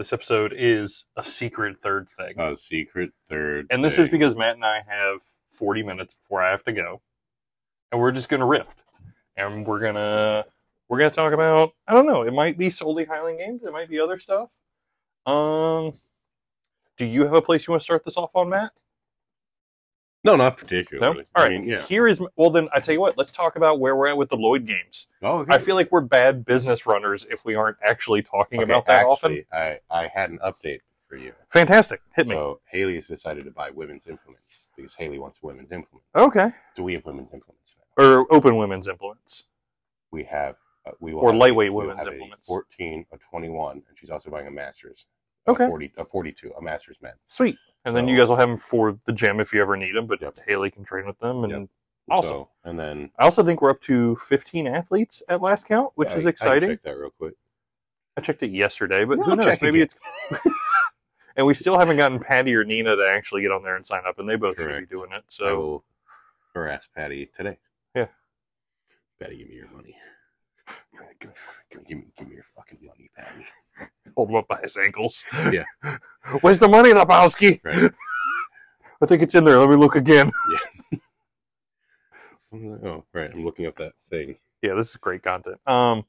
This episode is a secret third thing. A secret third. and this is because Matt and I have 40 minutes before I have to go. And we're just going to riff. And we're going to we're going to talk about I don't know, it might be solely Highland games, it might be other stuff. Um do you have a place you want to start this off on, Matt? No, not No. particularly. All right. I mean, yeah. Here is well then I tell you what, let's talk about where we're at with the Lloyd games. Oh, okay. I feel like we're bad business runners if we aren't actually talking Okay, about that often. actually, I I had an update for you. Fantastic. Hit me. So Haley has decided to buy women's implements because Haley wants women's implements. okay. So we have women's implements now. Or open women's implements. We have uh, we will Or lightweight a, women's have a implements. 14, a 21, and she's also buying a master's. a Okay. 40, a 42, a master's men. Sweet. And then you guys will have them for the gym if you ever need them, but Yep. Haley can train with them. And Yep. Awesome. So, and then I also think we're up to 15 athletes at last count, which I- is I exciting. checked that real quick. I checked it yesterday, but No, who knows? Maybe it's. and we still haven't gotten Patty or Nina to actually get on there and sign up, and they both should be doing it. I So will harass Patty today. Yeah. Patty, give me your money. Give, give, give me, give me your fucking money, Patty. hold him up by his ankles. Yeah. Where's the money, Lebowski? Right. I think it's in there. Let me look again. Yeah. Oh, right. I'm looking up that thing. yeah, this is great content. Um,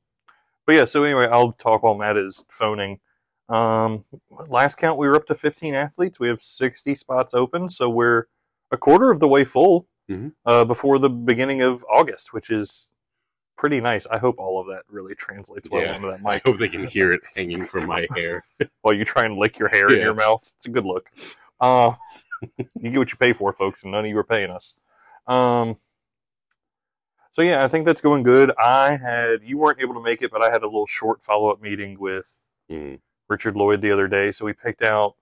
but yeah, so anyway, I'll talk while Matt is phoning. Um, last count, we were up to 15 athletes. We have 60 spots open, so we're a quarter of the way full Mhm. uh, before the beginning of August, which is pretty nice. I hope all of that really translates well Yeah. into that mic. I hope they can hear it hanging from my hair. while you try and lick your hair in your mouth. It's a good look. Uh, you get what you pay for, folks, and none of you are paying us. Um, so yeah, I think that's going good. I had you weren't able to make it, but I had a little short follow up meeting with Mm. Richard Lloyd the other day, so we picked out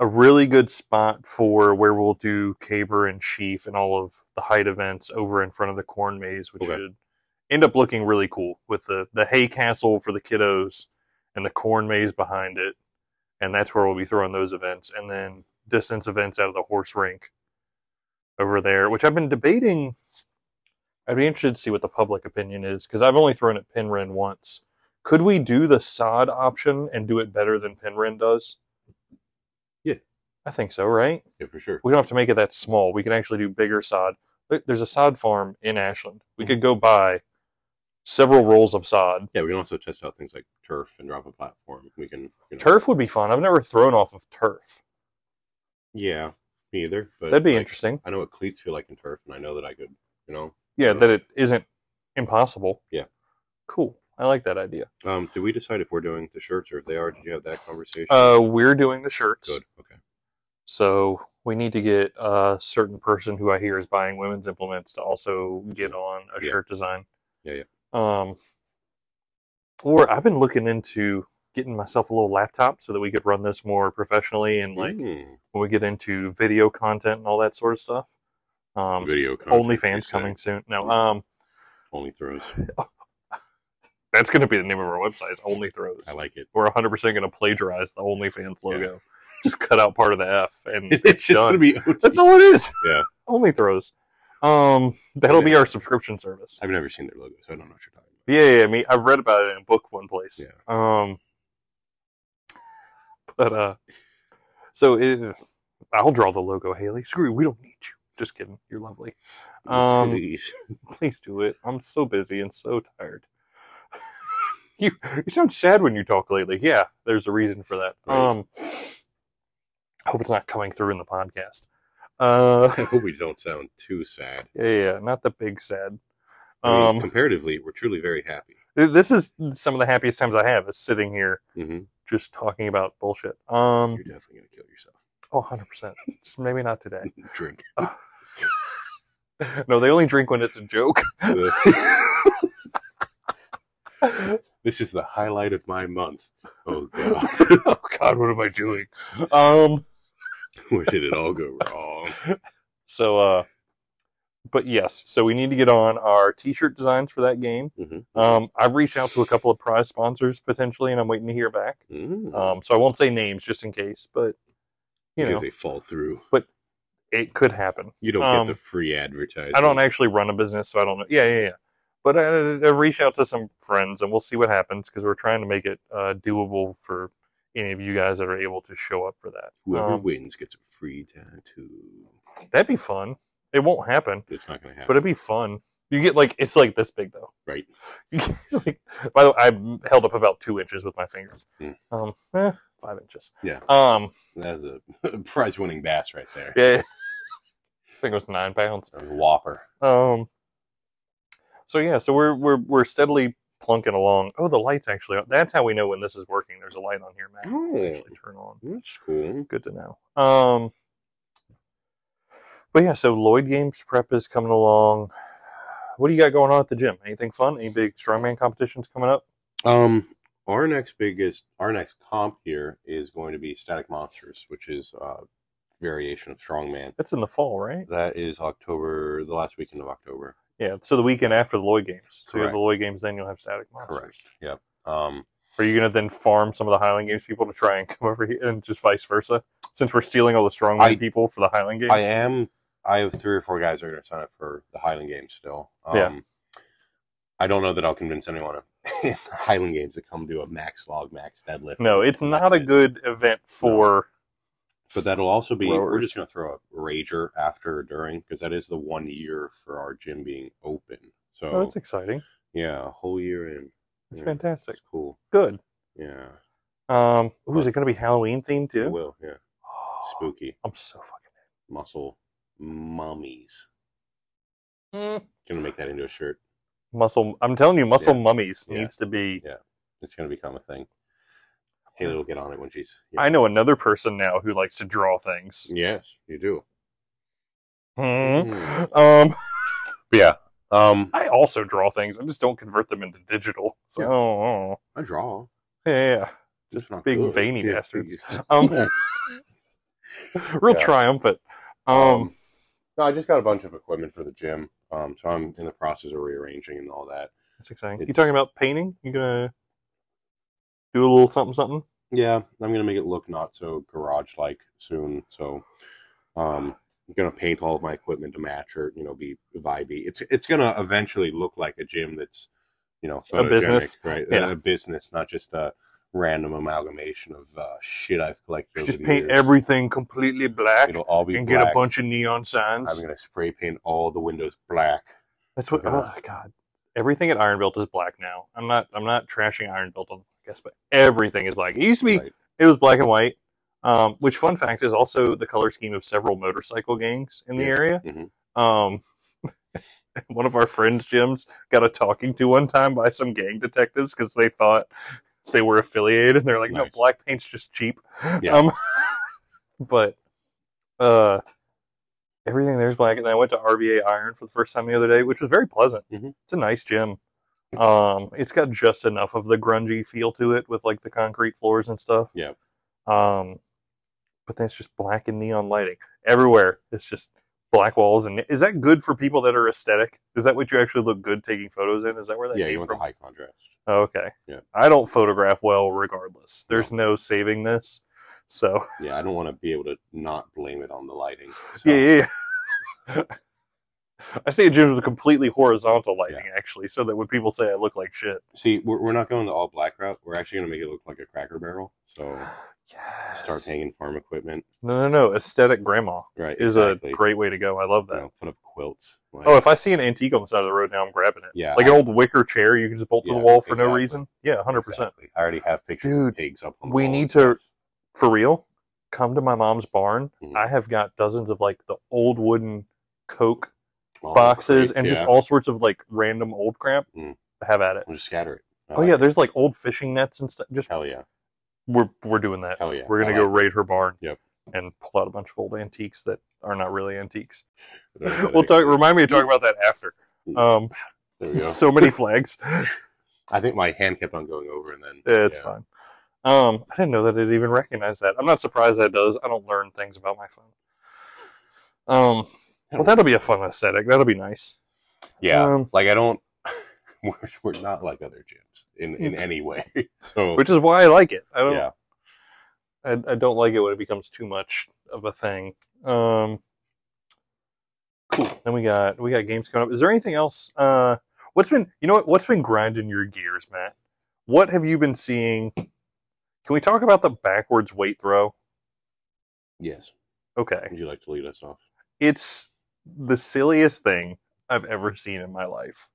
a really good spot for where we'll do caber and sheaf and all of the height events over in front of the corn maze, which Okay. should end up looking really cool with the the hay castle for the kiddos and the corn maze behind it, and that's where we'll be throwing those events, and then distance events out of the horse rink over there, which I've been debating. I'd be interested to see what the public opinion is because I've only thrown at Penryn once. Could we do the sod option and do it better than Penryn does? Yeah. I think so, right? Yeah, for sure. We don't have to make it that small. We can actually do bigger sod. There's a sod farm in Ashland. We could go buy several rolls of sod. Yeah, we can also test out things like turf and drop a platform. We can you know, Turf would be fun. I've never thrown off of turf. Yeah, me either. But That'd be like, interesting. I know what cleats feel like in turf, and I know that I could, you know. Yeah, that it isn't impossible. Yeah. Cool. I like that idea. Um, did we decide if we're doing the shirts or if they are? Did you have that conversation? Uh, we're doing the shirts. Good. Okay. So we need to get a certain person who I hear is buying women's implements to also get on a Yeah. shirt design. Yeah, yeah. Um, or I've been looking into getting myself a little laptop so that we could run this more professionally and like Mm, when we get into video content and all that sort of stuff. Um, video content, OnlyFans coming soon. No, um, Only throws. that's going to be the name of our website. Is Only Throws. I like it. We're 100 percent going to plagiarize the OnlyFans logo. Just cut out part of the F and it's just gonna be. That's all it is. Yeah. Only throws. Um, that'll be our subscription service. I've never seen their logo, so I don't know what you're talking about. Yeah, yeah, me. I've read about it in a book one place. Yeah. Um, but uh, so it is. I'll draw the logo, Haley. Screw you. We don't need you. Just kidding. You're lovely. Um, Please. Please do it. I'm so busy and so tired. you you sound sad when you talk lately. Yeah, there's a reason for that. Right. Um, I hope it's not coming through in the podcast. Uh, I hope we don't sound too sad. yeah, yeah, not the big sad. I mean, Um, comparatively, we're truly very happy. this is some of the happiest times I have is sitting here hmm just talking about bullshit. Um, You're definitely gonna kill yourself. oh, 100 percent. Just maybe not today. Drink. No, they only drink when it's a joke. this is the highlight of my month. Oh god, oh God, what am I doing? Um, where did it all go wrong? so uh, but yes, so we need to get on our T-shirt designs for that game. Mm-hmm. Um, I've reached out to a couple of prize sponsors potentially, and I'm waiting to hear back. Mm. Um, so I won't say names just in case, but you because know, they fall through. But it could happen. You don't Um, get the free advertising. I don't actually run a business, so I don't know. Yeah, yeah, yeah. But I, I reached out to some friends, and we'll see what happens because we're trying to make it uh, doable for any of you guys that are able to show up for that. Whoever Um, wins gets a free tattoo. that'd be fun. It won't happen, It's not going to happen. but it'd be fun. You get like it's like this big though. right. Like, by the way, I held up about two inches with my fingers. Hmm. Um, eh, five inches. Yeah. Um, That's a prize winning bass right there. yeah. I think it was nine pounds. A Whopper. Um. So yeah, so we're we're we're steadily plunking along. Oh, the lights actually. That's how we know when this is working. There's a light on here, Matt. Oh. Actually turn on. That's cool. Good to know. Um. But yeah, so Lloyd Games prep is coming along. What do you got going on at the gym? Anything fun? Any big strongman competitions coming up? Um, our next biggest, our next comp here is going to be Static Monsters, which is a variation of Strongman. That's in the fall, right? That is October, the last weekend of October. Yeah. So the weekend after the Lloyd Games. So you have the Lloyd Games, then you'll have Static Monsters. Correct. Yep. Um, Are you going to then farm some of the Highland Games people to try and come over here, and just vice versa? Since we're stealing all the strongman people for the Highland Games. I am. I have three or four guys that are going to sign up for the Highland Games still. Um, Yeah. I don't know that I'll convince anyone in Highland Games to come do a max log, max deadlift. No, it's not a good event for. But that'll also be. We're just going to throw a rager after or during because that is the one year for our gym being open. So Oh, that's exciting. yeah, a whole year in. That's Yeah, fantastic. It's cool. Good. Yeah, Um, ooh, is it going to be Halloween themed it too? will. Yeah, spooky I'm so fucking. muscle mummies. Mm. Gonna make that into a shirt. Muscle. I'm telling you, muscle Yeah. mummies Yeah. needs to be. Yeah, it's gonna become a thing. Haley will get on it when she's. I know another person now who likes to draw things. Yes, you do. Hmm. Mm. Um, yeah. Um, I also draw things. I just don't convert them into digital. So, Yeah. oh, oh. I draw. yeah. Just not big good. veiny Yeah, bastards. Um, real Yeah. triumphant. Um, Um, no, I just got a bunch of equipment for the gym. Um, so I'm in the process of rearranging and all that. that's exciting. You talking about painting? You gonna do a little something, something? Yeah, I'm gonna make it look not so garage like soon. So, um, I'm gonna paint all of my equipment to match or you know be vibey. It's it's gonna eventually look like a gym that's you know A business? right? Yeah. A business, not just a random amalgamation of uh, shit I've collected. Just paint years. everything completely black It'll all be and black. get a bunch of neon signs. I'm gonna spray paint all the windows black. That's what. Oh God, everything at Iron Built is black now. I'm not. I'm not trashing Iron Built on I guess, but everything is black. It used to be. Right. It was black and white. Um, which fun fact is also the color scheme of several motorcycle gangs in the Yeah. area. Mhm. Um, one of our friends' gyms got a talking to one time by some gang detectives because they thought they were affiliated. And they're like, no, black paint's just cheap. Yeah. Um, but uh, everything there's black. And then I went to RVA Iron for the first time the other day, which was very pleasant. Mhm. It's a nice gym. Um, it's got just enough of the grungy feel to it with like the concrete floors and stuff. Yeah. Um, but then it's just black and neon lighting everywhere. It's just black walls, and is that good for people that are aesthetic? Is that what you actually look good taking photos in? Is that where that Yeah, came you want from? the high contrast. Oh, okay. Yeah. I don't photograph well, regardless. There's no saving this. So Yeah, I don't want to be able to not blame it on the lighting. So, yeah, yeah. yeah. I stay at gyms with completely horizontal lighting, actually, so that when people say I look like shit, See, we're, we're not going the all black route. We're actually going to make it look like a cracker barrel. So yes. start hanging farm equipment. No, no, no. Aesthetic grandma Right. is exactly. a great way to go. I love that. You know, put up quilts. Like, Oh, if I see an antique on the side of the road now, I'm grabbing it. Yeah, like an old wicker chair you can just bolt to the wall for no reason. Yeah, hundred percent. exactly. I already have pictures Dude, of pigs up on the We need to, for real, come to my mom's barn. Mhm. I have got dozens of like the old wooden Coke Boxes crates, and just all sorts of like random old crap. Mm. Have at it. We'll just scatter it. I Oh like yeah, it. there's like old fishing nets and stuff. Just Hell yeah. we're we're doing that. Hell yeah. We're gonna I go like raid her barn. Yep. And pull out a bunch of old antiques that are not really antiques. We'll talk. Remind me to talk about that after. Um, There we go. so many flags. I think my hand kept on going over and then. It's yeah. fine. Um, I didn't know that it even recognized that. I'm not surprised that it does. I don't learn things about my phone. Um, well, that'll be a fun aesthetic. That'll be nice. Yeah. Um, like I don't. We're, we're not like other gyms in in any way. So Which is why I like it. I don't. yeah. I, I don't like it when it becomes too much of a thing. Um, cool. Then we got we got games coming up. Is there anything else? Uh, what's been you know what what's been grinding your gears, Matt? What have you been seeing? Can we talk about the backwards weight throw? Yes. Okay. Would you like to lead us off? It's the silliest thing I've ever seen in my life.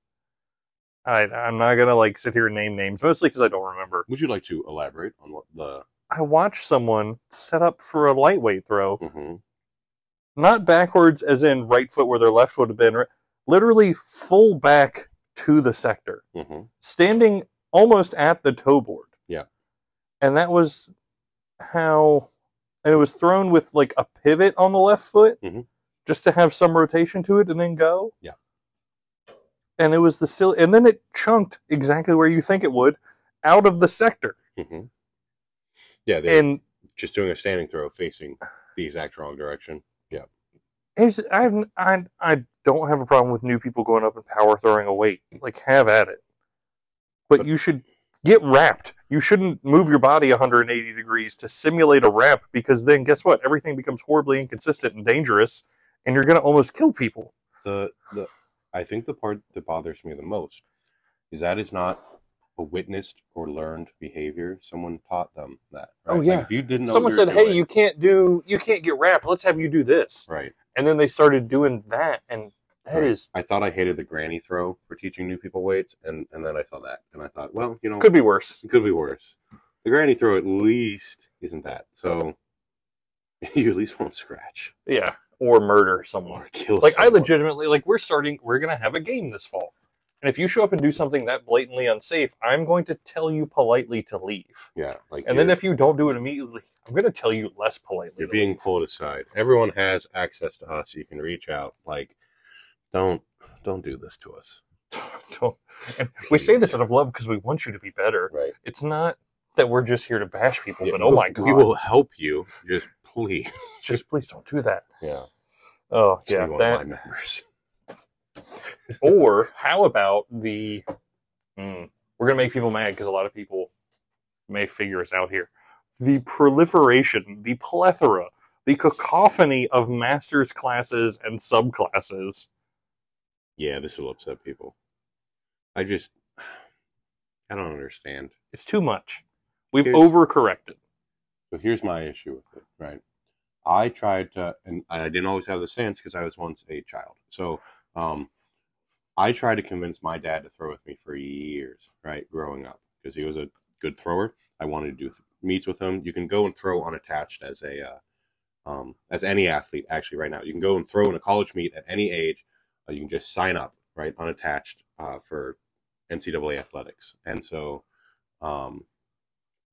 I, I'm not gonna like sit here and name names, mostly because I don't remember. Would you like to elaborate on what the? I watched someone set up for a lightweight throw, hmm not backwards as in right foot where their left would have been, literally full back to the sector, hmm standing almost at the toe board. Yeah. And that was how, and it was thrown with like a pivot on the left foot Mhm. Just to have some rotation to it and then go. Yeah. And it was the silly, and then it chunked exactly where you think it would out of the sector. hmm Yeah, And just doing a standing throw facing the exact wrong direction. Yeah. I've, I, I don't have a problem with new people going up and power throwing a weight. Like, have at it. But But- you should get wrapped. You shouldn't move your body 180 degrees to simulate a wrap because then guess what? Everything becomes horribly inconsistent and dangerous, and you're going to almost kill people. The the I think the part that bothers me the most is that is not a witnessed or learned behavior. Someone taught them that. Right? Oh, yeah. Like, if you didn't know, Someone said, "Hey, doing- you can't do, you can't get wrapped. Let's have you do this." right." And then they started doing that, and that Right. is I thought I hated the granny throw for teaching new people weights, and and then I saw that, and I thought, well, you know, could be worse. it could be worse. The granny throw at least isn't that. So you at least won't scratch Yeah, or murder someone. or kill. like I legitimately like we're starting we're gonna have a game this fall and if you show up and do something that blatantly unsafe i'm going to tell you politely to leave yeah, like and then if you don't do it immediately i'm going to tell you less politely You're being pulled aside. Everyone has access to us. You can reach out. Like, don't don't do this to us. Don't- and we say this out of love because we want you to be better Right. it's not that we're just here to bash people Yeah, but oh my god We will help you. Just please. just please don't do that Yeah. oh yeah be one of that my members. or how about the mm, we're going to make people mad because a lot of people may figure us out here the proliferation the plethora the cacophony of masters classes and subclasses Yeah, this will upset people. I just I don't understand. it's too much we've Here's- overcorrected So here's my issue with it, right? I tried to, and I didn't always have the stance because I was once a child. So, um, I tried to convince my dad to throw with me for years, right, growing up, because he was a good thrower. I wanted to do th- meets with him. You can go and throw unattached as a, uh, um, as any athlete actually right now. You can go and throw in a college meet at any age. Uh, you can just sign up, right, unattached uh, for NCAA athletics, and so. Um,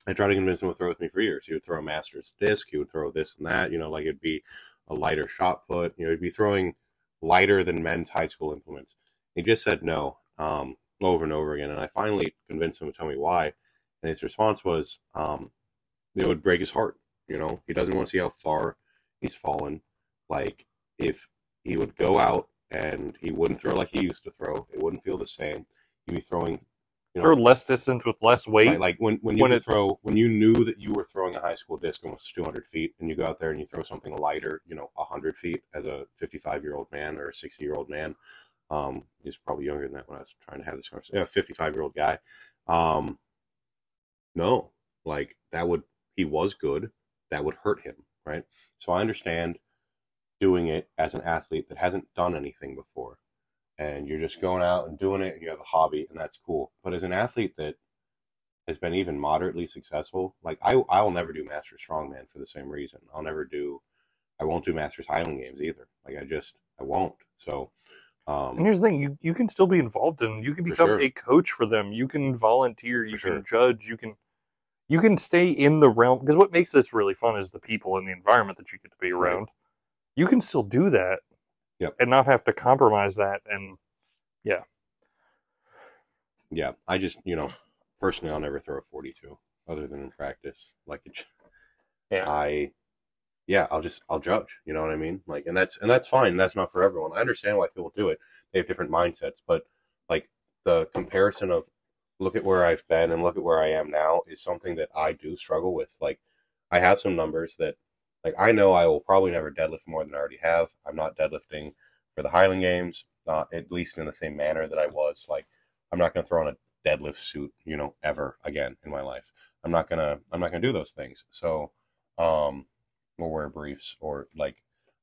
I tried to convince him to throw with me for years. He would throw a master's disc. He would throw this and that. You know, like it'd be a lighter shot put. You know, he'd be throwing lighter than men's high school implements. He just said no um, over and over again. And I finally convinced him to tell me why. And his response was, um, it would break his heart. You know, he doesn't want to see how far he's fallen. Like if he would go out and he wouldn't throw like he used to throw, it wouldn't feel the same. He'd be throwing. You know, throw less distance with less weight Right, like when, when you when it- throw when you knew that you were throwing a high school disc almost 200 feet and you go out there and you throw something lighter you know 100 feet as a 55 year old man or a 60 year old man um he's probably younger than that when i was trying to have this conversation yeah 55 year old guy um no like that would he was good that would hurt him right? So i understand doing it as an athlete that hasn't done anything before and you're just going out and doing it and you have a hobby and that's cool. But as an athlete that has been even moderately successful like i i will never do master strongman for the same reason. I'll never do i won't do masters highland games either. Like i just i won't. So um, and here's the thing you, you can still be involved in you can become sure. a coach for them. You can volunteer you For can sure. judge you can you can stay in the realm because what makes this really fun is the people and the environment that you get to be Right. around. You can still do that Yep. and not have to compromise that and yeah Yeah. i just you know personally i'll never throw a 42 other than in practice like it, Yeah. i yeah i'll just i'll judge you know what i mean like and that's and that's fine that's not for everyone i understand why people do it they have different mindsets but like the comparison of look at where i've been and look at where i am now is something that i do struggle with like i have some numbers that like i know i will probably never deadlift more than i already have i'm not deadlifting for the highland games not at least in the same manner that i was like i'm not going to throw on a deadlift suit you know ever again in my life I'm not gonna I'm not gonna do those things. So, um, or wear briefs or like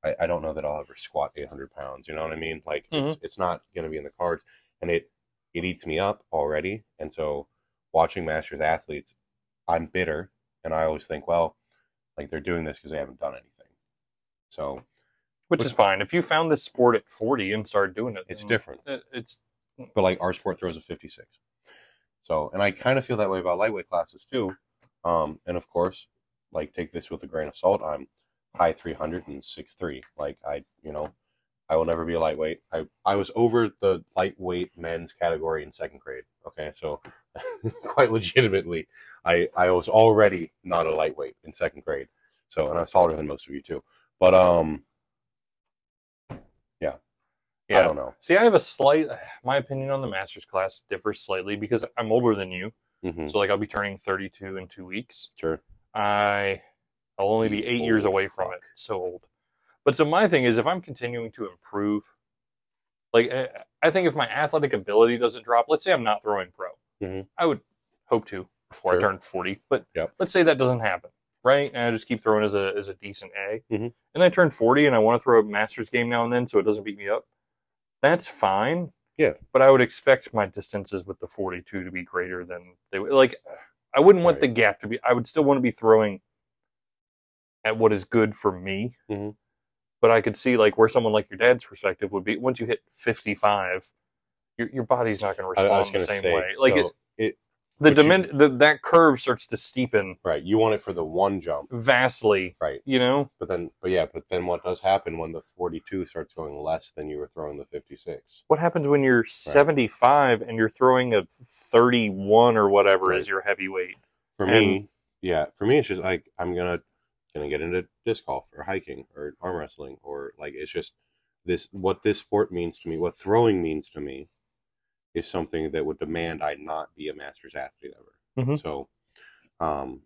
I, I don't know that I'll ever squat 800 pounds. You know what I mean? Like it's it's not gonna be in the cards, and it it eats me up already. And so, watching masters athletes, I'm bitter, and I always think, well, like they're doing this because they haven't done anything. So which is fine. If you found this sport at 40 and started doing it, it's different. it- It's but like our sport throws a 56 so and i kind of feel that way about lightweight classes too um and of course like take this with a grain of salt i'm high 300 and 6'3 like i you know i will never be a lightweight i i was over the lightweight men's category in second grade okay so quite legitimately i i was already not a lightweight in second grade so and i was taller than most of you too but um i yeah. I don't know See, I have a slight. My opinion on the masters class differs slightly because I'm older than you. hmm So like I'll be turning 32 in two weeks. sure I I'll only be eight years away from it. So old. But so my thing is, if I'm continuing to improve, like I think if my athletic ability doesn't drop, let's say I'm not throwing pro, Mhm. I would hope to before Sure. I turn 40. But Yep. let's say that doesn't happen, right? And I just keep throwing as a as a decent A, Mhm. and I turn 40 and I want to throw a masters game now and then, so it doesn't beat me up. That's fine. Yeah. But I would expect my distances with the 42 to be greater than they would. Like, I wouldn't want Right. the gap to be. I would still want to be throwing at what is good for me. Mhm. But I could see like where someone like your dad's perspective would be. Once you hit 55, your your body's not going to respond the same say, way. Like so it, it- the, dimen- the that curve starts to steepen right you want it for the one jump vastly. Right. You know. But then, but yeah, but then what does happen when the 42 starts going less than you were throwing the 56? What happens when you're 75 and you're throwing a 31 or whatever Right. is your heavyweight? For And- me, yeah, for me, it's just like I'm gonna gonna get into disc golf or hiking or arm wrestling or like it's just this what this sport means to me, what throwing means to me, is something that would demand I not be a masters athlete ever. Mhm. So, um,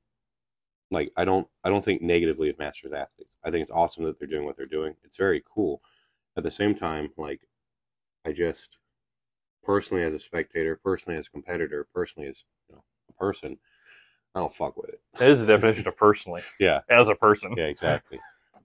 like I don't I don't think negatively of masters athletes. I think it's awesome that they're doing what they're doing. It's very cool. At the same time, like I just personally as a spectator, personally as a competitor, personally as you know a person, I don't fuck with it. That is the definition of personally. Yeah. As a person. Yeah, exactly.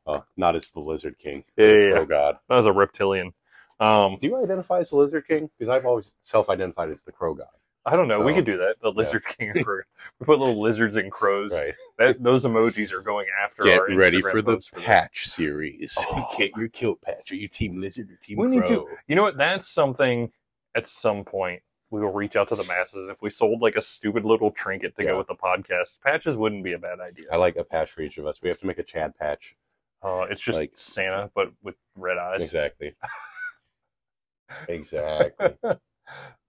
uh, not as the Lizard King. Yeah, yeah, yeah. Oh God. Not as a reptilian. Um, Do you identify as the Lizard King? Because I've always self-identified as the Crow guy. I don't know. we could do that. The lizard king and crow. We put little lizards and crows. Right. That, those emojis are going after our Instagram posts for this. series. Oh. Get your kilt patch. Are you Team Lizard or Team We need to- You know what? That's something. At some point, we will reach out to the masses. If we sold like a stupid little trinket to Yeah. go with the podcast, patches wouldn't be a bad idea. I like a patch for each of us. We have to make a Chad patch. Uh, it's just like- Santa, but with red eyes. Exactly. exactly.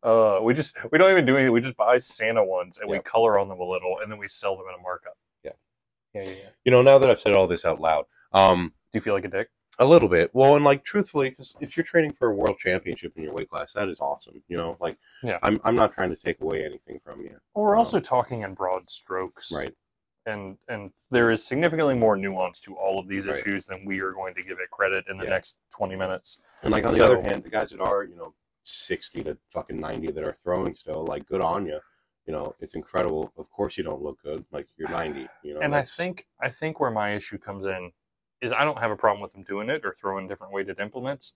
Uh, we just we don't even do anything. We just buy Santa ones and we color on them a little, and then we sell them at a markup. Yeah. yeah, yeah. yeah. You know, now that I've said all this out loud, um, Do you feel like a dick? A little bit. Well, and like truthfully, because if you're training for a world championship in your weight class, that is awesome. You know, like Yeah. I'm I'm not trying to take away anything from you. Well, we're Um, also talking in broad strokes, Right. And and there is significantly more nuance to all of these Right. issues than we are going to give it credit in the Yeah. next twenty minutes. And like on the other hand, the guys that are, you know, sixty to fucking ninety that are throwing still, like good on you. You know, it's incredible. Of course you don't look good. Like you're ninety. You know, and I think I think where my issue comes in is I don't have a problem with them doing it or throwing different weighted implements.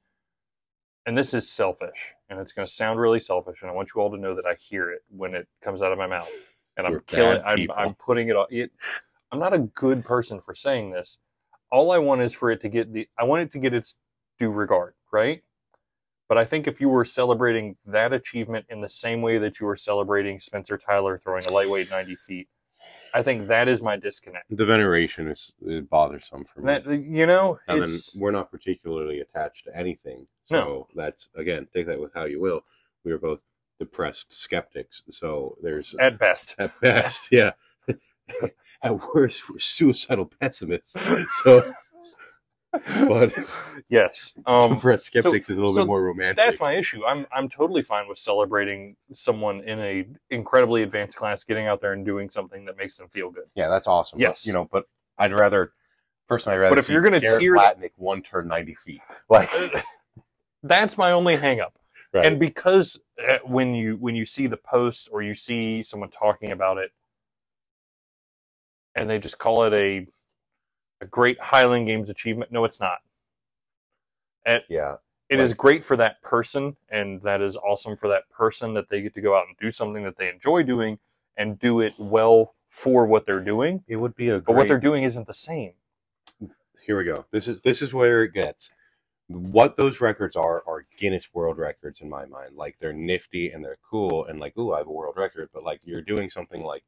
And this is selfish, and it's going to sound really selfish, and I want you all to know that I hear it when it comes out of my mouth, and I'm killing. I'm. I'm putting it on. It, I'm not a good person for saying this. All I want is for it to get the. I want it to get its due regard, right? But I think if you were celebrating that achievement in the same way that you were celebrating Spencer Tyler throwing a lightweight 90 feet, I think that is my disconnect. the veneration is, is bothersome for me. That you know, and then we're not particularly attached to anything. So No. that's again, take that with how you will. We are both depressed skeptics. So there's at best. at best, yeah. at worst, we're suicidal pessimists. So, but yes, um, depressed skeptics is a little so bit more romantic. that's my issue. I'm I'm totally fine with celebrating someone in a incredibly advanced class getting out there and doing something that makes them feel good. yeah, that's awesome. Yes. but, you know, but I'd rather personally, I'd rather. But if see you're gonna Garrett tear- Platnick one turn ninety feet, like That's my only hangup. right, And because uh, when you when you see the post or you see someone talking about it, and they just call it a a great Highland Games achievement. No, it's not. It, Yeah. It is Right. great for that person, and that is awesome for that person that they get to go out and do something that they enjoy doing and do it well for what they're doing. It would be a But what they're doing isn't the same. here we go. This is this is where it gets. What those records are are Guinness World Records in my mind. Like they're nifty and they're cool and like, ooh, I have a world record. But like you're doing something like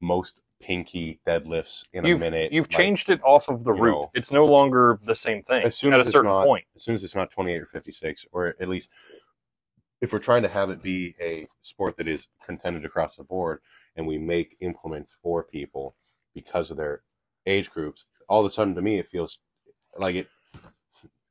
most pinky deadlifts in you've a minute. you've like, changed it off of the root. know, it's no longer the same thing as soon at as a certain not- point. as soon as it's not 28 or 56, or at least if we're trying to have it be a sport that is contended across the board, and we make implements for people because of their age groups, all of a sudden to me it feels like it.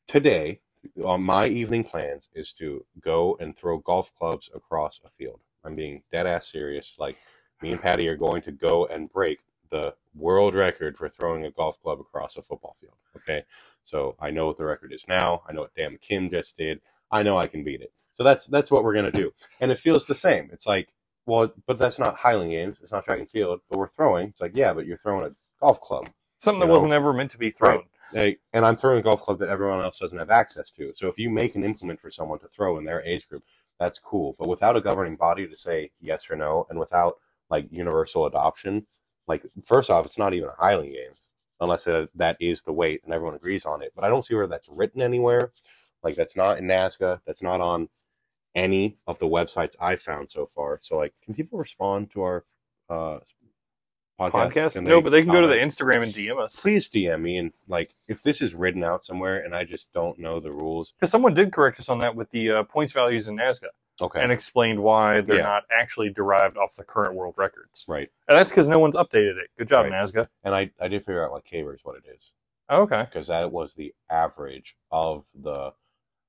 Today, on my evening plans is to go and throw golf clubs across a field. I'm being dead ass serious. Like me and Patty are going to go and break the world record for throwing a golf club across a football field. Okay. So I know what the record is now. I know what Dan Kim just did. I know I can beat it. So that's that's what we're gonna do. And it feels the same. It's like, well, but that's not Highland Games. It's not track and field. But we're throwing. It's like, yeah, but you're throwing a golf club. Something that know, wasn't ever meant to be thrown. Right. Like, and I'm throwing a golf club that everyone else doesn't have access to. So if you make an implement for someone to throw in their age group, that's cool. But without a governing body to say yes or no, and without like universal adoption, like first off, it's not even a Highland Games unless that is the weight and everyone agrees on it. But I don't see where that's written anywhere. Like that's not in NASGA. That's not on any of the websites I've found so far. So like, can people respond to our uh, podcast? Podcast? No, but they can go to the? Instagram and DM us. please DM me and like if this is written out somewhere and I just don't know the rules. Because someone did correct us on that with the uh, points values in NASGA Okay. and explained why they're Yeah. not actually derived off the current world records. right. And that's because no one's updated it. Good job, Right. NASGA. And I I did figure out what Caber is what it is Oh, okay. because that was the average of the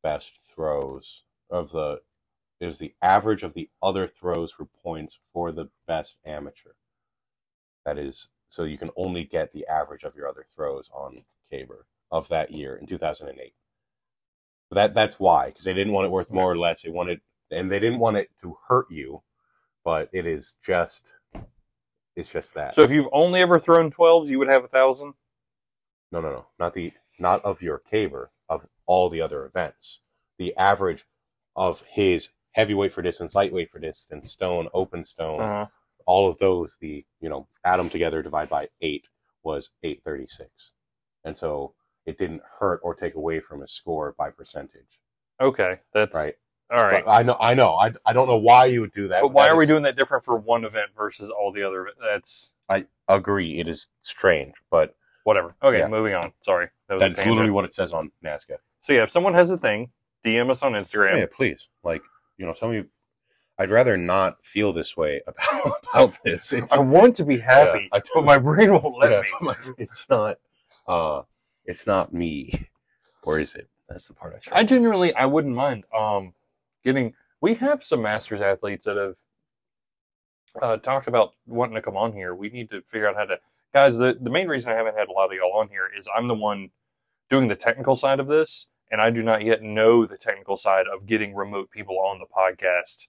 best throws of the it was the average of the other throws for points for the best amateur. That is so you can only get the average of your other throws on Caber of that year in 2008. That that's why because they didn't want it worth more or less. They wanted and they didn't want it to hurt you, but it is just it's just that. So if you've only ever thrown 12s, you would have a 1,000? No, no, no, not the not of your caber of all the other events. The average of his heavyweight for distance, lightweight for distance, stone, open stone, Uh-huh. All of those, the you know add them together, divide by eight was eight thirty six, and so it didn't hurt or take away from his score by percentage, Okay. That's right? all right. But I know, I know, I, I don't know why you would do that. But why that are we doing that different for one event versus all the other? That's I agree, it is strange, but whatever. Okay, Yeah. moving on. Sorry. That that's literally what it says on NASGA. So yeah, if someone has a thing, DM us on Instagram. Oh, yeah, please. Like, you know, tell me. I'd rather not feel this way about, about this. It's, I want to be happy, Yeah, I but my brain won't let yeah, me. it's not. Uh, it's not me, or is it? That's the part I. struggle I genuinely, I wouldn't mind um getting. We have some masters athletes that have uh, talked about wanting to come on here. We need to figure out how to, guys. The the main reason I haven't had a lot of y'all on here is I'm the one doing the technical side of this, and I do not yet know the technical side of getting remote people on the podcast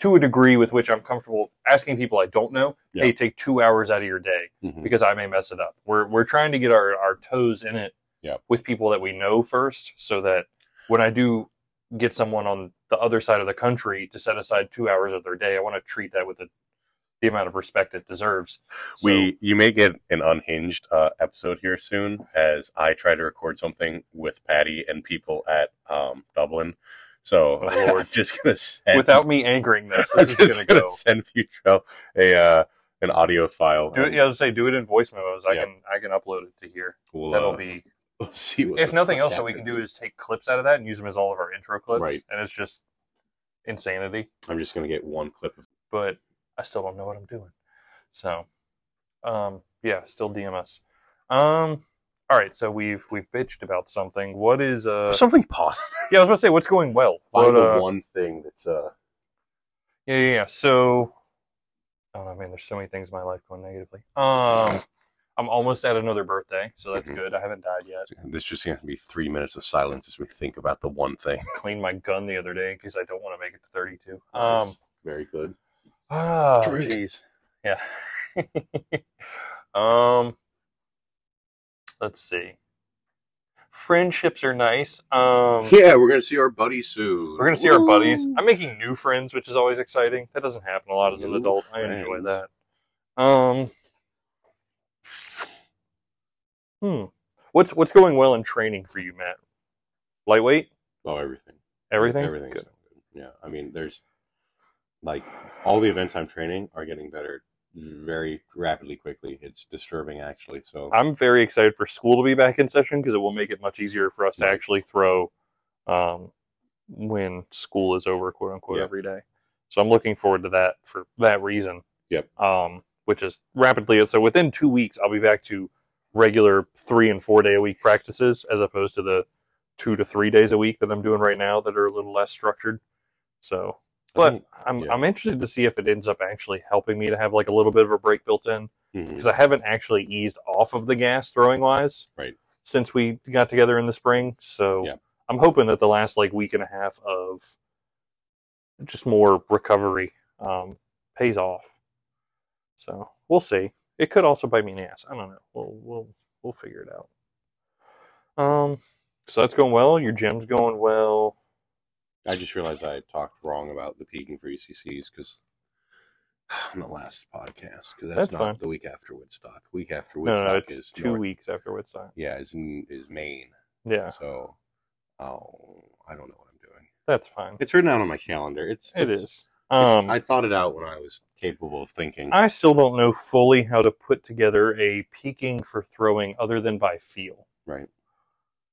to a degree with which I'm comfortable asking people I don't know. Yeah. Hey, take two hours out of your day Mhm. because I may mess it up. We're we're trying to get our, our toes in it Yeah. with people that we know first, so that when I do get someone on the other side of the country to set aside two hours of their day, I want to treat that with the, the amount of respect it deserves. So, we you may get an unhinged uh, episode here soon as I try to record something with Patty and people at um, Dublin. So we're just gonna send, without me anchoring this, I'm this is just going gonna go. send Futrell a uh, an audio file. Do it, yeah, I was say do it in voice memos. I Yeah. can I can upload it to here. We'll, That'll uh, be we'll see. What if nothing else. What we can do is take clips out of that and use them as all of our intro clips, Right. and it's just insanity. I'm just gonna get one clip of but I still don't know what I'm doing. So, um, yeah, still DMS. Um, all right, so we've we've bitched about something. What is uh? something positive. Yeah, I was about to say what's going well. Find What, the uh, one thing that's uh yeah, yeah, yeah. So, oh no, man, there's so many things in my life going negatively. Um, I'm almost at another birthday, so that's Mhm. good. I haven't died yet. this just gonna be three minutes of silence as we think about the one thing. Cleaned my gun the other day because I don't want to make it to 32. Um, very good. Ah, Drink. jeez. Yeah. Um, let's see. Friendships are nice. Um, Yeah, we're gonna see our buddies soon. we're gonna see our buddies. I'm making new friends, which is always exciting. That doesn't happen a lot as an New adult. I enjoy that. Um, hmm. What's what's going well in training for you, Matt? Lightweight, Oh, everything. everything. Everything's Good. good. Yeah, I mean, there's like all the events I'm training are getting better very rapidly, quickly. It's disturbing, actually. So I'm very excited for school to be back in session because it will make it much easier for us to actually throw um, when school is over, quote unquote, Yeah. every day. So I'm looking forward to that for that reason. Yep. Um, which is rapidly so within two weeks I'll be back to regular three and four day a week practices as opposed to the two to three days a week that I'm doing right now that are a little less structured. So but think- I'm yeah. I'm interested to see if it ends up actually helping me to have like a little bit of a break built in because I haven't actually eased off of the gas throwing wise Right. since we got together in the spring. So Yeah. I'm hoping that the last like week and a half of just more recovery um, pays off. So we'll see. It could also bite me in the ass. I don't know. We'll we'll we'll figure it out. Um. So that's going well. Your gym's going well. I just realized I talked wrong about the peaking for ECCs because on the last podcast because that's, That's not fine. the week after Woodstock. Week after No, Woodstock no, it's is two North- weeks after Woodstock. Yeah, is is Maine. Yeah, So, oh, I don't know what I'm doing. that's fine. It's written out on my calendar. It's It it's- is. Um, I thought it out when I was capable of thinking. I still don't know fully how to put together a peaking for throwing other than by feel, right.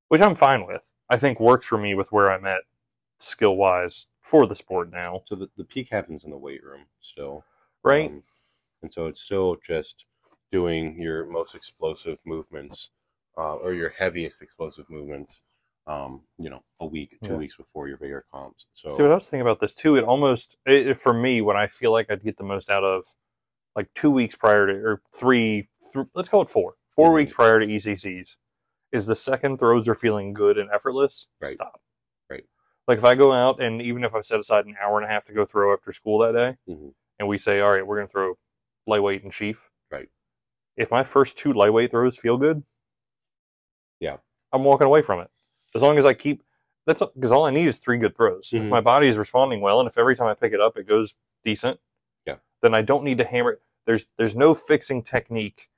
which I'm fine with. I think works for me with where I'm at skill wise for the sport now, So the, the peak happens in the weight room still. right? Um, and so it's still just doing your most explosive movements uh, or your heaviest explosive movements, um, you know, a week, two Yeah. weeks before your bigger comps. So, See what I was thinking about this too. It almost it, it- for me when I feel like I'd get the most out of like two weeks prior to or three, th- let's call it four, 4 Mhm. weeks prior to ECCs, is the second throws are feeling good and effortless. Right. Stop. Like if I go out and even if I set aside an hour and a half to go throw after school that day, Mhm. and we say, all right, we're going to throw lightweight and sheaf. Right. If my first two lightweight throws feel good, Yeah. I'm walking away from it. As long as I keep that's because all I need is three good throws. If Mhm. my body is responding well, and if every time I pick it up it goes decent, Yeah. then I don't need to hammer. it. There's there's no fixing technique,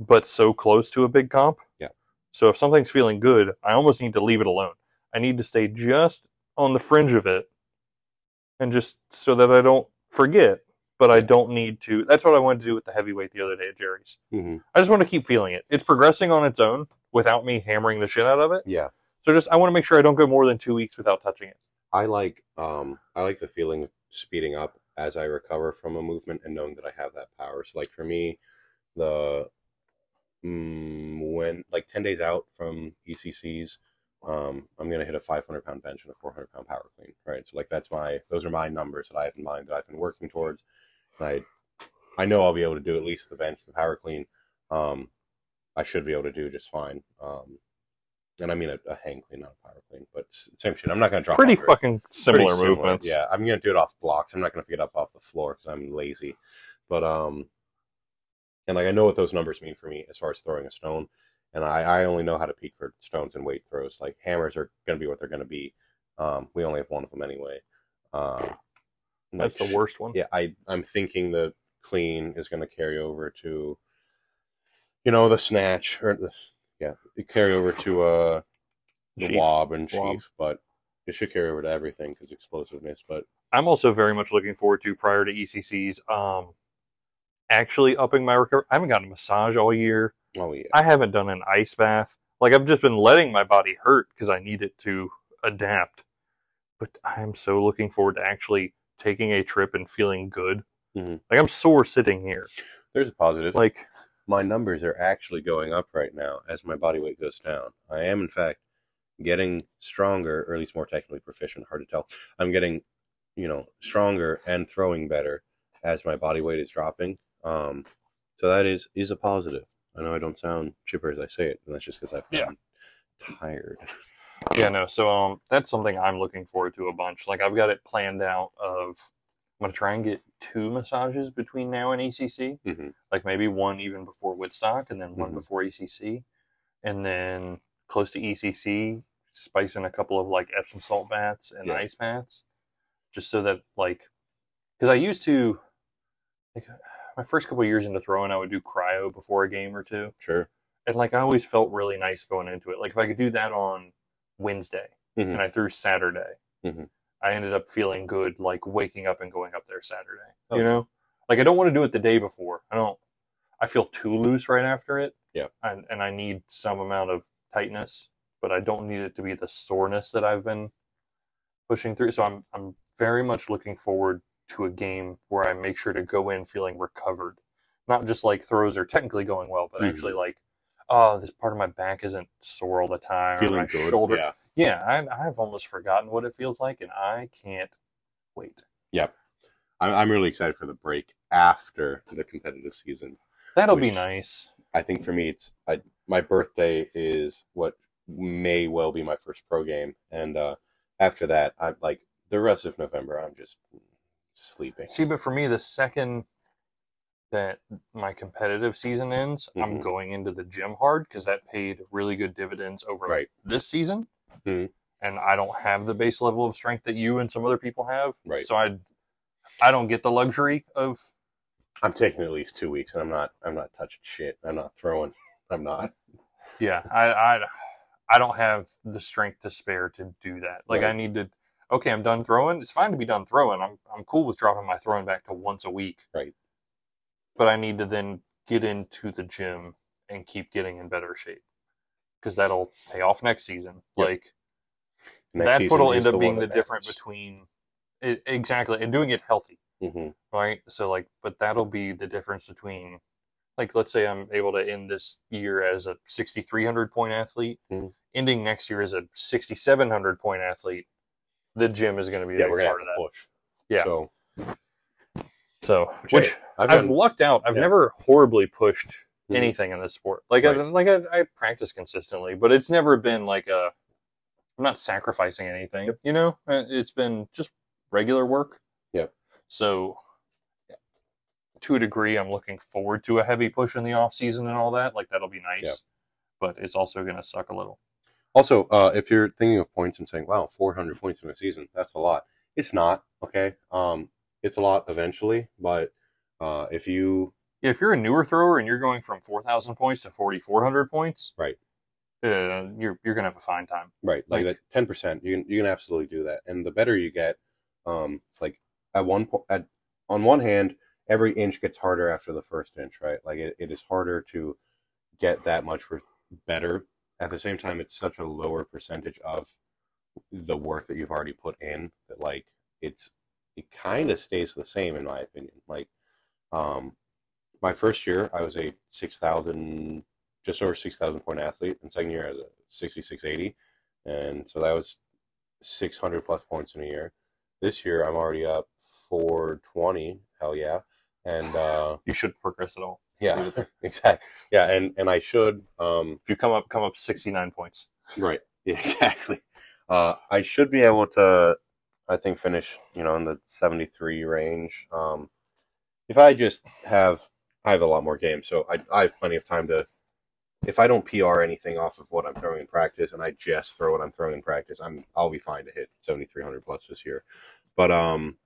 but so close to a big comp. Yeah. So if something's feeling good, I almost need to leave it alone. I need to stay just on the fringe of it, and just so that I don't forget. But I don't need to. That's what I wanted to do with the heavyweight the other day at Jerry's. Mhm. I just want to keep feeling it. It's progressing on its own without me hammering the shit out of it. yeah, So just I want to make sure I don't go more than two weeks without touching it. I like um, I like the feeling of speeding up as I recover from a movement and knowing that I have that power. So, like for me, the mm, when like ten days out from ECCs, um, I'm gonna hit a 500 pound bench and a 400 pound power clean, right? So like that's my those are my numbers that I have in mind that I've been working towards. And I I know I'll be able to do at least the bench, the power clean. Um, I should be able to do just fine. Um, and I mean a, a hang clean, not a power clean, but same shit. I'm not gonna drop Pretty fucking similar Pretty movements. Yeah, I'm gonna do it off blocks. I'm not gonna pick it up off the floor because I'm lazy. But um, and like I know what those numbers mean for me as far as throwing a stone, and I I only know how to peak for stones and weight throws. Like hammers are gonna be what they're gonna be. Um, we only have one of them anyway. Uh, That's like, the worst one. yeah, I I'm thinking the clean is going to carry over to, you know, the snatch or the yeah, it carry over to uh the wob and sheaf, but it should carry over to everything because explosiveness. But I'm also very much looking forward to prior to ECCs. Um, actually upping my recovery. I haven't gotten a massage all year. Oh yeah, I haven't done an ice bath. Like I've just been letting my body hurt because I need it to adapt. But I am so looking forward to actually taking a trip and feeling good. Mhm. Like I'm sore sitting here. there's a positive. Like my numbers are actually going up right now as my body weight goes down. I am, in fact, getting stronger, or at least more technically proficient. Hard to tell. I'm getting, you know, stronger and throwing better as my body weight is dropping. Um, so that is is a positive. I know I don't sound chipper as I say it, and that's just because I've Yeah. tired. Yeah, no. So um, that's something I'm looking forward to a bunch. Like I've got it planned out of I'm gonna try and get two massages between now and ECC, Mhm. like maybe one even before Woodstock, and then one Mhm. before ECC, and then close to ECC, spice in a couple of like Epsom salt baths and Yeah. ice baths, just so that like, because I used to, like, my first couple of years into throwing, I would do cryo before a game or two, Sure. and like I always felt really nice going into it. Like if I could do that on Wednesday Mhm. and I threw Saturday, Mhm. I ended up feeling good, like waking up and going up there Saturday. Oh. You know, like I don't want to do it the day before. I don't. I feel too loose right after it. Yeah. and and I need some amount of tightness, but I don't need it to be the soreness that I've been pushing through. So I'm I'm very much looking forward to a game where I make sure to go in feeling recovered, not just like throws are technically going well, but Mhm. actually like, oh, this part of my back isn't sore all the time. Feeling my good. shoulder. Yeah. Yeah, I, I've almost forgotten what it feels like, and I can't wait. I'm, I'm really excited for the break after the competitive season. That'll be nice. I think for me, it's I, my birthday is what may well be my first pro game, and uh, after that, I'm like the rest of November, I'm just sleeping. See, but for me, the second that my competitive season ends, I'm Mhm. going into the gym hard because that paid really good dividends over Right. this season. Mhm. And I don't have the base level of strength that you and some other people have. Right. So I, I don't get the luxury of I'm taking at least two weeks, and I'm not I'm not touching shit. I'm not throwing. I'm not. Yeah, I, I, I don't have the strength to spare to do that. Like I need to. Okay, I'm done throwing. It's fine to be done throwing. I'm I'm cool with dropping my throwing back to once a week. Right. But I need to then get into the gym and keep getting in better shape because that'll pay off next season. Yep. Like Next that's what'll end up being the difference between it, exactly and doing it healthy Mhm. right? So like, but that'll be the difference between, like, let's say I'm able to end this year as a 6,300 point athlete, Mhm. ending next year as a 6,700 point athlete. The gym is going to be Yeah, a we're gonna part have of to that. push. Yeah. So So, Which, which, I've I've, done- lucked out. I've yeah. never horribly pushed Mhm. anything in this sport. Like, I, Right. like I, I practice consistently, but it's never been like a. I'm not sacrificing anything. You know, Uh, it's been just regular work. Yep. So, to a degree, I'm looking forward to a heavy push in the off season and all that. Like that'll be nice. Yep. But it's also going to suck a little. Also, uh, if you're thinking of points and saying, "Wow, 400 points in a season, that's a lot," it's not. Okay, um, it's a lot eventually, but uh, if you Yeah, if you're a newer thrower and you're going from 4,000 points to 4,400 points, Right. Uh, you're you're gonna have a fine time. right like, Like- that 10 percent, you can you can absolutely do that, and the better you get, um, like at one point, at on one hand, every inch gets harder after the first inch, right? Like it, it is harder to get that much better. At the same time, it's such a lower percentage of the work that you've already put in that like it's it kind of stays the same in my opinion. Like um my first year I was a 6000 just over 6000 point athlete and second year I was a 6680 and so that was 600 plus points in a year. This year I'm already up 420, hell yeah. And uh You should progress at all. Yeah, exactly. Yeah, and and I should um If you come up come up 69 points, Right. Exactly. Uh, I should be able to, I think, finish, you know, in the 73 range. Um, if I just have, I have a lot more games, so I, I have plenty of time to, if I don't PR anything off of what I'm throwing in practice and I just throw what I'm throwing in practice, I'm, I'll be fine to hit 7,300 plus this year. But, um,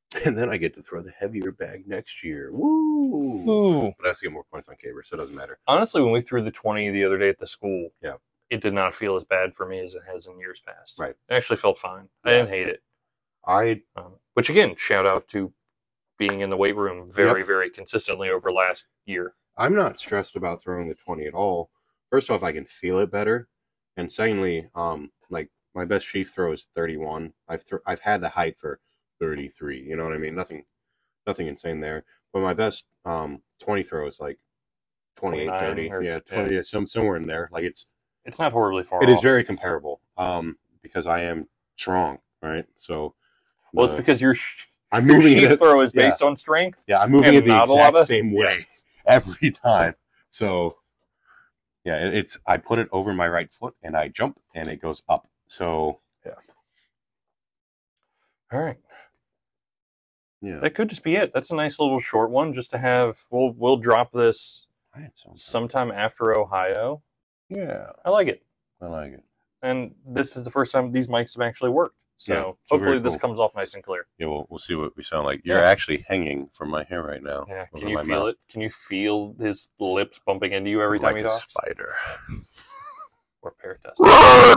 and then I get to throw the heavier bag next year. Woo! Ooh. But I have to get more points on Caber, so it doesn't matter. honestly, when we threw the 20 the other day at the school, Yeah. it did not feel as bad for me as it has in years past. Right. It actually felt fine. I didn't hate it. I Um, which again, shout out to being in the weight room very, very consistently over last year. I'm not stressed about throwing the 20 at all. First off, I can feel it better. And secondly, um, like my best sheaf throw is 31. I've th- I've had the height for 33. You know what I mean? Nothing, nothing insane there. But my best um 20 throw is like 28, 30. or- yeah, 20, yeah. some somewhere in there. Like it's It's not horribly far it is off. very comparable. Um, because I am strong, right? So well, it's because your, sh- I'm your moving sheaf throw is yeah. based on strength. Yeah, I'm moving it the exact same way every time. So, yeah, it, it's I put it over my right foot and I jump and it goes up. So yeah All right. Yeah. That could just be it. That's a nice little short one just to have. We'll we'll drop this I had some. sometime after Ohio. Yeah, I like it. I like it. And this is the first time these mics have actually worked. So Yeah, so hopefully this cool. comes off nice and clear. Yeah, we'll, we'll see what we sound like. You're Yeah. actually hanging from my hair right now. Yeah. Can you feel mouth. it? Can you feel his lips bumping into you every like time he a spider. Or pair test.